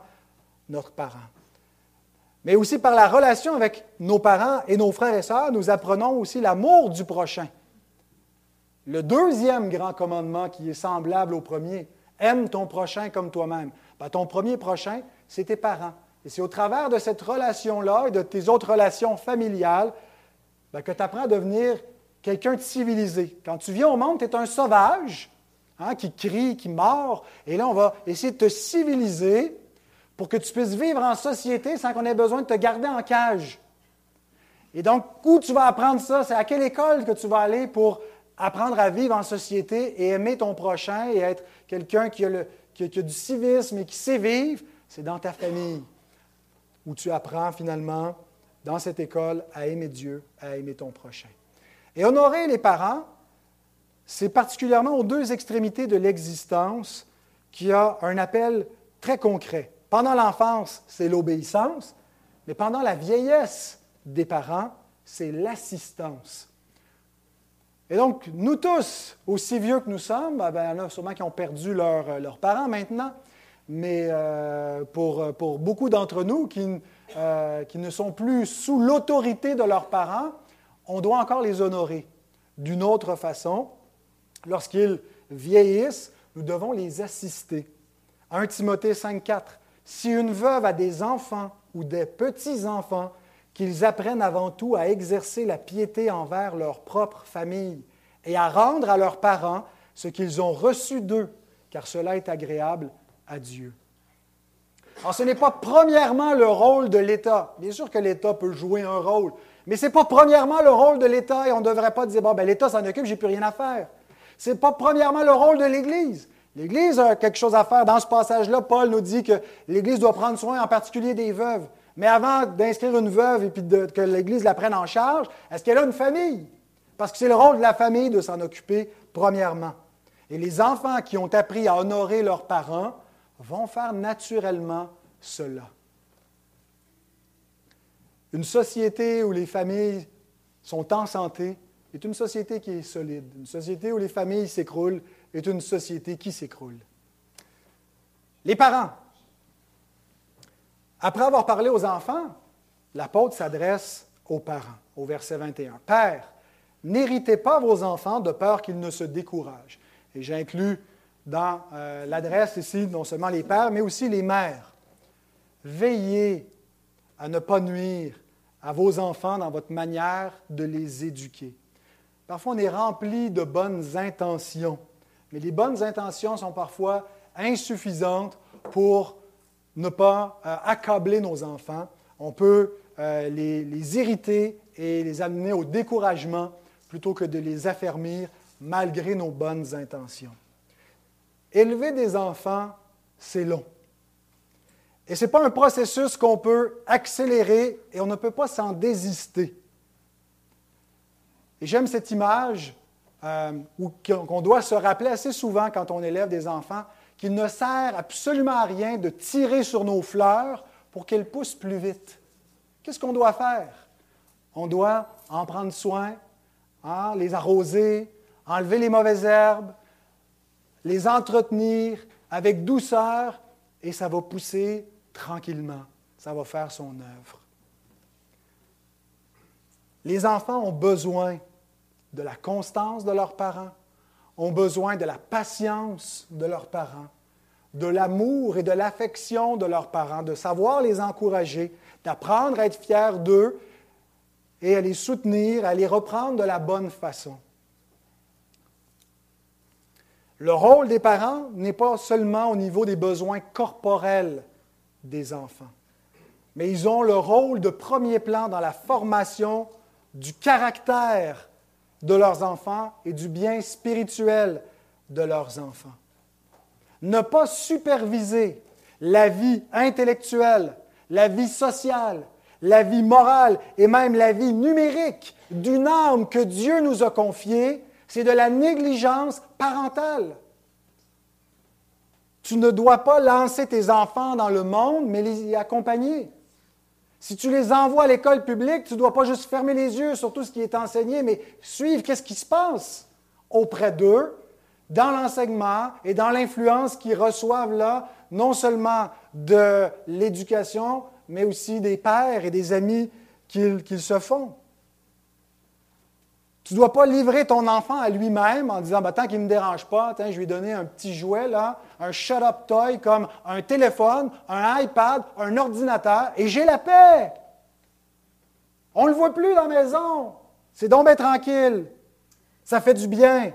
notre parent. Mais aussi par la relation avec nos parents et nos frères et sœurs, nous apprenons aussi l'amour du prochain. Le deuxième grand commandement qui est semblable au premier, Aime ton prochain comme toi-même. Ben, ton premier prochain, c'est tes parents. Et c'est au travers de cette relation-là et de tes autres relations familiales ben, que tu apprends à devenir quelqu'un de civilisé. Quand tu viens au monde, tu es un sauvage hein, qui crie, qui mord. Et là, on va essayer de te civiliser pour que tu puisses vivre en société sans qu'on ait besoin de te garder en cage. Et donc, où tu vas apprendre ça? C'est à quelle école que tu vas aller pour apprendre à vivre en société et aimer ton prochain et être quelqu'un qui, qui, a du civisme et qui sait vivre, c'est dans ta famille où tu apprends finalement, dans cette école, à aimer Dieu, à aimer ton prochain. Et honorer les parents, c'est particulièrement aux deux extrémités de l'existence qui a un appel très concret. Pendant l'enfance, c'est l'obéissance, mais pendant la vieillesse des parents, c'est l'assistance. Et donc, nous tous, aussi vieux que nous sommes, ben, il y en a sûrement qui ont perdu euh, leurs parents maintenant, mais euh, pour, pour, beaucoup d'entre nous qui, euh, qui, ne sont plus sous l'autorité de leurs parents, on doit encore les honorer d'une autre façon. Lorsqu'ils vieillissent, nous devons les assister. 1 Timothée 5,4 Si une veuve a des enfants ou des petits-enfants, qu'ils apprennent avant tout à exercer la piété envers leur propre famille et à rendre à leurs parents ce qu'ils ont reçu d'eux, car cela est agréable à Dieu. Alors, ce n'est pas premièrement le rôle de l'État. Bien sûr que l'État peut jouer un rôle, mais ce n'est pas premièrement le rôle de l'État et on ne devrait pas dire, bon, ben, l'État s'en occupe, j'ai plus rien à faire. Ce n'est pas premièrement le rôle de l'Église. L'Église a quelque chose à faire. Dans ce passage-là, Paul nous dit que l'Église doit prendre soin en particulier des veuves. Mais avant d'inscrire une veuve et puis que l'Église la prenne en charge, est-ce qu'elle a une famille? Parce que c'est le rôle de la famille de s'en occuper premièrement. Et les enfants qui ont appris à honorer leurs parents vont faire naturellement cela. Une société où les familles sont en santé est une société qui est solide. Une société où les familles s'écroulent est une société qui s'écroule. Les parents. Après avoir parlé aux enfants, l'apôtre s'adresse aux parents, au verset 21. Père, n'héritez pas vos enfants de peur qu'ils ne se découragent. Et j'inclus dans euh, l'adresse ici non seulement les pères, mais aussi les mères. Veillez à ne pas nuire à vos enfants dans votre manière de les éduquer. Parfois, on est rempli de bonnes intentions, mais les bonnes intentions sont parfois insuffisantes pour ne pas euh, accabler nos enfants. On peut euh, les, les, irriter et les amener au découragement plutôt que de les affermir malgré nos bonnes intentions. Élever des enfants, c'est long. Et ce n'est pas un processus qu'on peut accélérer et on ne peut pas s'en désister. Et j'aime cette image euh, qu'on doit se rappeler assez souvent quand on élève des enfants qu'il ne sert absolument à rien de tirer sur nos fleurs pour qu'elles poussent plus vite. Qu'est-ce qu'on doit faire? On doit en prendre soin, hein, les arroser, enlever les mauvaises herbes, les entretenir avec douceur, et ça va pousser tranquillement. Ça va faire son œuvre. Les enfants ont besoin de la constance de leurs parents, ont besoin de la patience de leurs parents, de l'amour et de l'affection de leurs parents, de savoir les encourager, d'apprendre à être fiers d'eux et à les soutenir, à les reprendre de la bonne façon. Le rôle des parents n'est pas seulement au niveau des besoins corporels des enfants, mais ils ont le rôle de premier plan dans la formation du caractère de leurs enfants et du bien spirituel de leurs enfants. Ne pas superviser la vie intellectuelle, la vie sociale, la vie morale et même la vie numérique d'une âme que Dieu nous a confiée, c'est de la négligence parentale. Tu ne dois pas lancer tes enfants dans le monde, mais les y accompagner. Si tu les envoies à l'école publique, tu ne dois pas juste fermer les yeux sur tout ce qui est enseigné, mais suivre qu'est-ce qui se passe auprès d'eux, dans l'enseignement et dans l'influence qu'ils reçoivent là, non seulement de l'éducation, mais aussi des pères et des amis qu'ils se font. Tu ne dois pas livrer ton enfant à lui-même en disant, bah, tant qu'il ne me dérange pas, je lui donner un petit jouet, là, un shut-up toy comme un téléphone, un iPad, un ordinateur, et j'ai la paix. On ne le voit plus dans la maison. C'est donc bien tranquille. Ça fait du bien.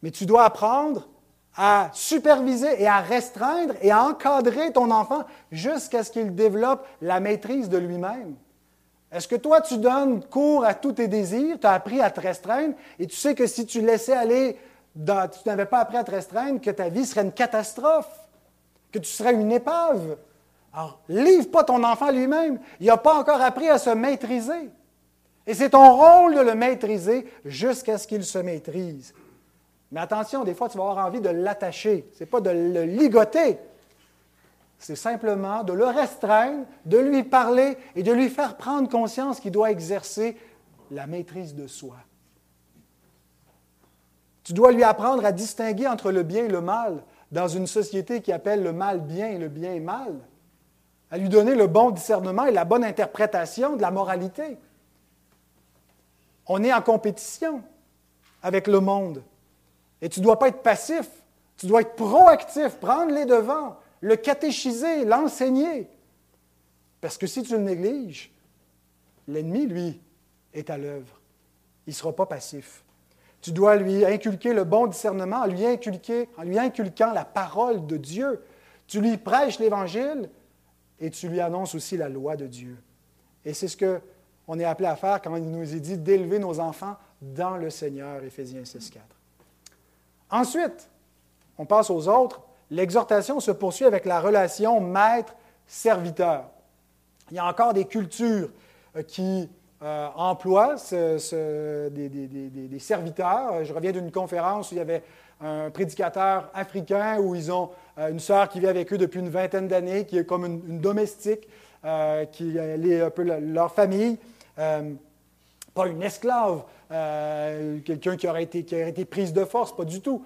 Mais tu dois apprendre à superviser et à restreindre et à encadrer ton enfant jusqu'à ce qu'il développe la maîtrise de lui-même. Est-ce que toi, tu donnes cours à tous tes désirs, tu as appris à te restreindre, et tu sais que si tu laissais aller, tu n'avais pas appris à te restreindre, que ta vie serait une catastrophe, que tu serais une épave? Alors, livre pas ton enfant lui-même. Il n'a pas encore appris à se maîtriser. Et c'est ton rôle de le maîtriser jusqu'à ce qu'il se maîtrise. Mais attention, des fois, tu vas avoir envie de l'attacher. Ce n'est pas de le ligoter, c'est simplement de le restreindre, de lui parler et de lui faire prendre conscience qu'il doit exercer la maîtrise de soi. Tu dois lui apprendre à distinguer entre le bien et le mal dans une société qui appelle le mal bien et le bien mal, à lui donner le bon discernement et la bonne interprétation de la moralité. On est en compétition avec le monde. Et tu ne dois pas être passif, tu dois être proactif, prendre les devants, le catéchiser, l'enseigner. Parce que si tu le négliges, l'ennemi, lui, est à l'œuvre. Il ne sera pas passif. Tu dois lui inculquer le bon discernement en lui, inculquant la parole de Dieu. Tu lui prêches l'Évangile et tu lui annonces aussi la loi de Dieu. Et c'est ce qu'on est appelé à faire quand il nous est dit d'élever nos enfants dans le Seigneur, Éphésiens 6.4. Ensuite, on passe aux autres l'exhortation se poursuit avec la relation maître serviteur. Il y a encore des cultures euh, qui euh, emploient des, serviteurs. Je reviens d'une conférence où il y avait un prédicateur africain où ils ont euh, une sœur qui vit avec eux depuis une vingtaine d'années, qui est comme une, domestique, qui est un peu leur famille. pas une esclave, quelqu'un qui aurait été prise de force, pas du tout.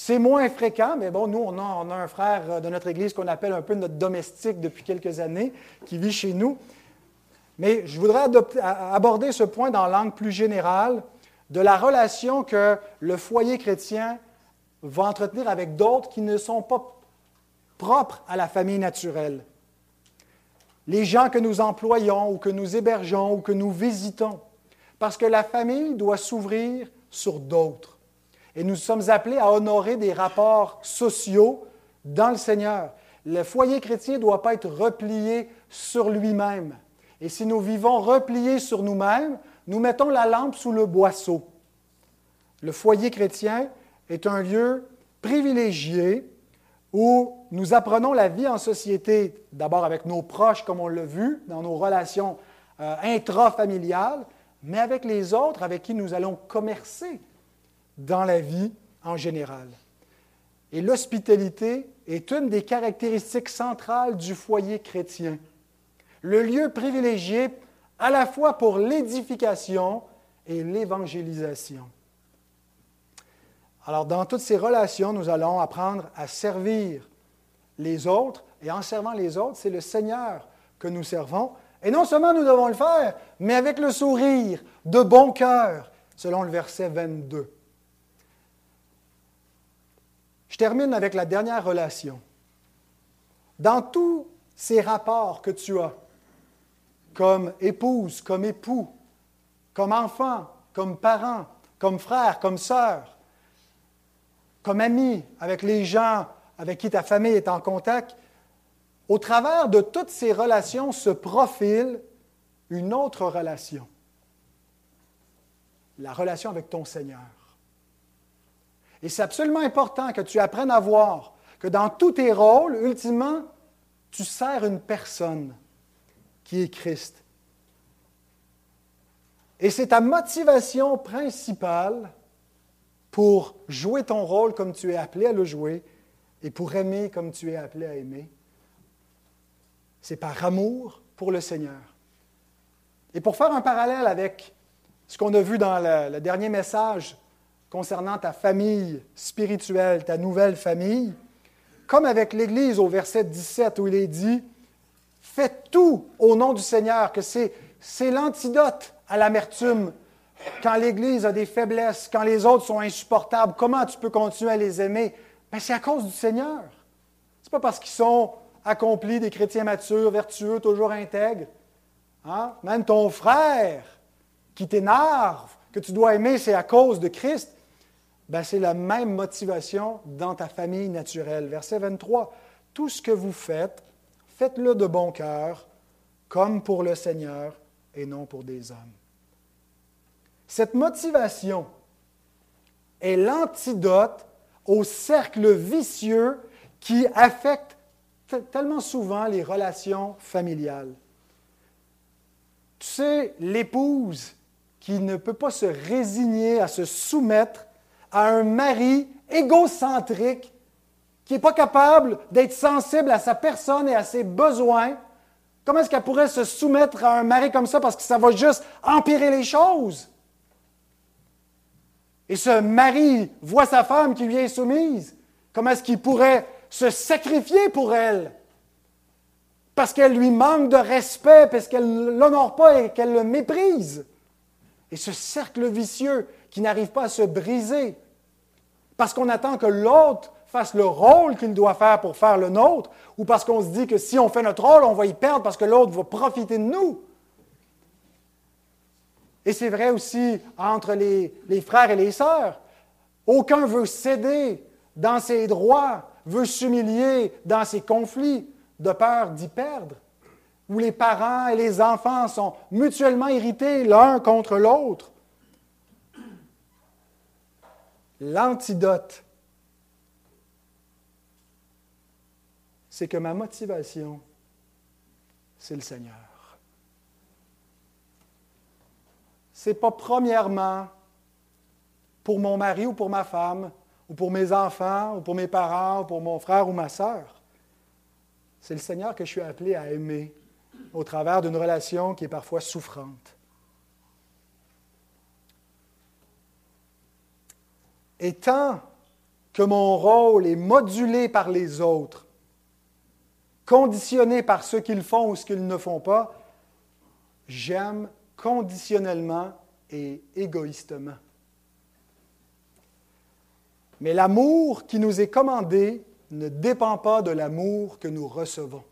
C'est moins fréquent, mais bon, nous, on a, un frère de notre Église qu'on appelle un peu notre domestique depuis quelques années, qui vit chez nous. Mais je voudrais aborder ce point dans langue plus générale de la relation que le foyer chrétien va entretenir avec d'autres qui ne sont pas propres à la famille naturelle. Les gens que nous employons ou que nous hébergeons ou que nous visitons. Parce que la famille doit s'ouvrir sur d'autres. Et nous sommes appelés à honorer des rapports sociaux dans le Seigneur. Le foyer chrétien ne doit pas être replié sur lui-même. Et si nous vivons repliés sur nous-mêmes, nous mettons la lampe sous le boisseau. Le foyer chrétien est un lieu privilégié où nous apprenons la vie en société, d'abord avec nos proches, comme on l'a vu, dans nos relations euh, intrafamiliales, mais avec les autres avec qui nous allons commercer dans la vie en général. Et l'hospitalité est une des caractéristiques centrales du foyer chrétien. Le lieu privilégié à la fois pour l'édification et l'évangélisation. Alors, dans toutes ces relations, nous allons apprendre à servir les autres, et en servant les autres, c'est le Seigneur que nous servons. Et non seulement nous devons le faire, mais avec le sourire, de bon cœur, selon le verset 22. Je termine avec la dernière relation. Dans tous ces rapports que tu as, comme épouse, comme époux, comme enfant, comme parent, comme frère, comme sœur, comme ami avec les gens avec qui ta famille est en contact, au travers de toutes ces relations se profile une autre relation, la relation avec ton Seigneur. Et c'est absolument important que tu apprennes à voir que dans tous tes rôles, ultimement, tu sers une personne qui est Christ. Et c'est ta motivation principale pour jouer ton rôle comme tu es appelé à le jouer et pour aimer comme tu es appelé à aimer. C'est par amour pour le Seigneur. Et pour faire un parallèle avec ce qu'on a vu dans le, le dernier message concernant ta famille spirituelle, ta nouvelle famille, comme avec l'Église au verset 17 où il est dit, faites tout au nom du Seigneur, que c'est, l'antidote à l'amertume. Quand l'Église a des faiblesses, quand les autres sont insupportables, comment tu peux continuer à les aimer? Ben, c'est à cause du Seigneur. Ce n'est pas parce qu'ils sont accomplis, des chrétiens matures, vertueux, toujours intègres. Hein? Même ton frère qui t'énerve, que tu dois aimer, c'est à cause de Christ c'est la même motivation dans ta famille naturelle. Verset 23, Tout ce que vous faites, faites-le de bon cœur, comme pour le Seigneur et non pour des hommes. Cette motivation est l'antidote au cercle vicieux qui affecte tellement souvent les relations familiales. Tu sais, l'épouse qui ne peut pas se résigner à se soumettre à un mari égocentrique qui n'est pas capable d'être sensible à sa personne et à ses besoins, comment est-ce qu'elle pourrait se soumettre à un mari comme ça parce que ça va juste empirer les choses? Et ce mari voit sa femme qui lui est soumise. Comment est-ce qu'il pourrait se sacrifier pour elle? Parce qu'elle lui manque de respect, parce qu'elle ne l'honore pas et qu'elle le méprise. Et ce cercle vicieux qui n'arrive pas à se briser. Parce qu'on attend que l'autre fasse le rôle qu'il doit faire pour faire le nôtre, ou parce qu'on se dit que si on fait notre rôle, on va y perdre parce que l'autre va profiter de nous. Et c'est vrai aussi entre les, frères et les sœurs. Aucun veut céder dans ses droits, veut s'humilier dans ses conflits, de peur d'y perdre, où les parents et les enfants sont mutuellement irrités l'un contre l'autre. L'antidote, c'est que ma motivation c'est le Seigneur. Ce n'est pas premièrement pour mon mari ou pour ma femme, ou pour mes enfants, ou pour mes parents, ou pour mon frère ou ma sœur. C'est le Seigneur que je suis appelé à aimer au travers d'une relation qui est parfois souffrante. Et tant que mon rôle est modulé par les autres, conditionné par ce qu'ils font ou ce qu'ils ne font pas, j'aime conditionnellement et égoïstement. Mais l'amour qui nous est commandé ne dépend pas de l'amour que nous recevons.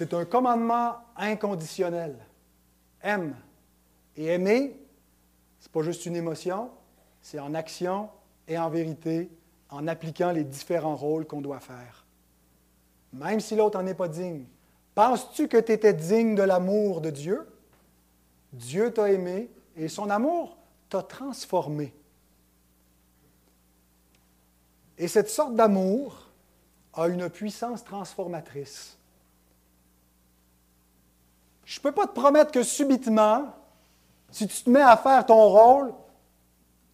C'est un commandement inconditionnel. Aime. Et aimer, ce n'est pas juste une émotion, c'est en action et en vérité, en appliquant les différents rôles qu'on doit faire. Même si l'autre n'en est pas digne. Penses-tu que tu étais digne de l'amour de Dieu? Dieu t'a aimé et son amour t'a transformé. Et cette sorte d'amour a une puissance transformatrice. Je ne peux pas te promettre que subitement, si tu te mets à faire ton rôle,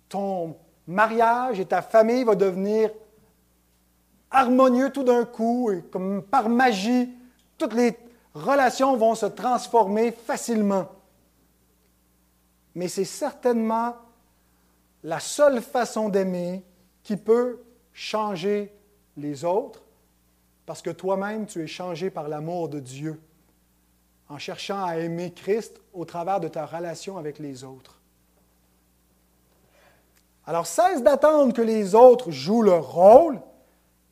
ton mariage et ta famille vont devenir harmonieux tout d'un coup, et comme par magie, toutes les relations vont se transformer facilement. Mais c'est certainement la seule façon d'aimer qui peut changer les autres parce que toi-même, tu es changé par l'amour de Dieu en cherchant à aimer Christ au travers de ta relation avec les autres. Alors cesse d'attendre que les autres jouent leur rôle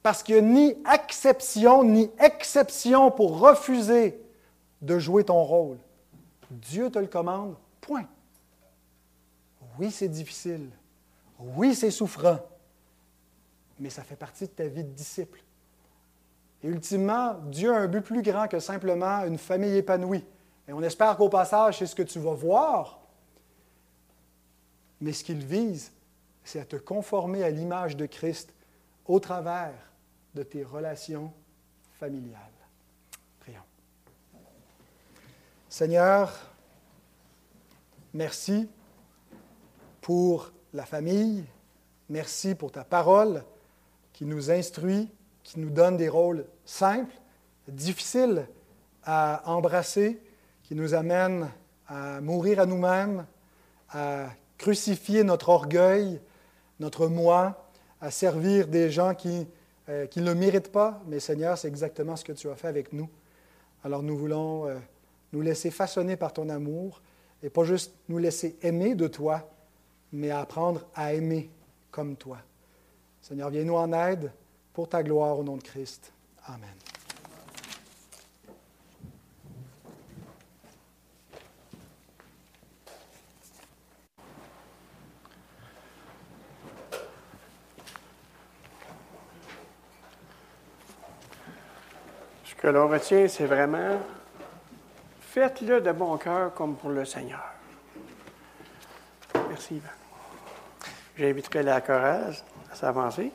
parce qu'il n'y a ni acception ni exception pour refuser de jouer ton rôle. Dieu te le commande, point. Oui, c'est difficile. Oui, c'est souffrant mais ça fait partie de ta vie de disciple. Et ultimement, Dieu a un but plus grand que simplement une famille épanouie. Et on espère qu'au passage, c'est ce que tu vas voir. Mais ce qu'il vise, c'est à te conformer à l'image de Christ au travers de tes relations familiales. Prions. Seigneur, merci pour la famille, merci pour ta parole qui nous instruit, qui nous donne des rôles simples, difficiles à embrasser, qui nous amène à mourir à nous-mêmes, à crucifier notre orgueil, notre moi, à servir des gens qui, euh, qui ne le méritent pas. Mais Seigneur, c'est exactement ce que tu as fait avec nous. Alors nous voulons euh, nous laisser façonner par ton amour et pas juste nous laisser aimer de toi, mais apprendre à aimer comme toi. Seigneur, viens-nous en aide pour ta gloire au nom de Christ. Amen. Ce que l'on retient, c'est vraiment faites-le de bon cœur comme pour le Seigneur. Merci, Yvan. J'inviterai la chorale à s'avancer.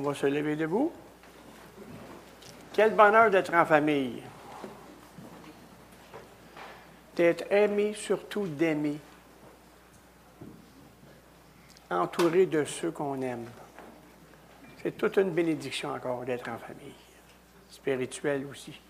On va se lever debout. Quel bonheur d'être en famille. D'être aimé, surtout d'aimer entouré de ceux qu'on aime. C'est toute une bénédiction encore d'être en famille, spirituelle aussi.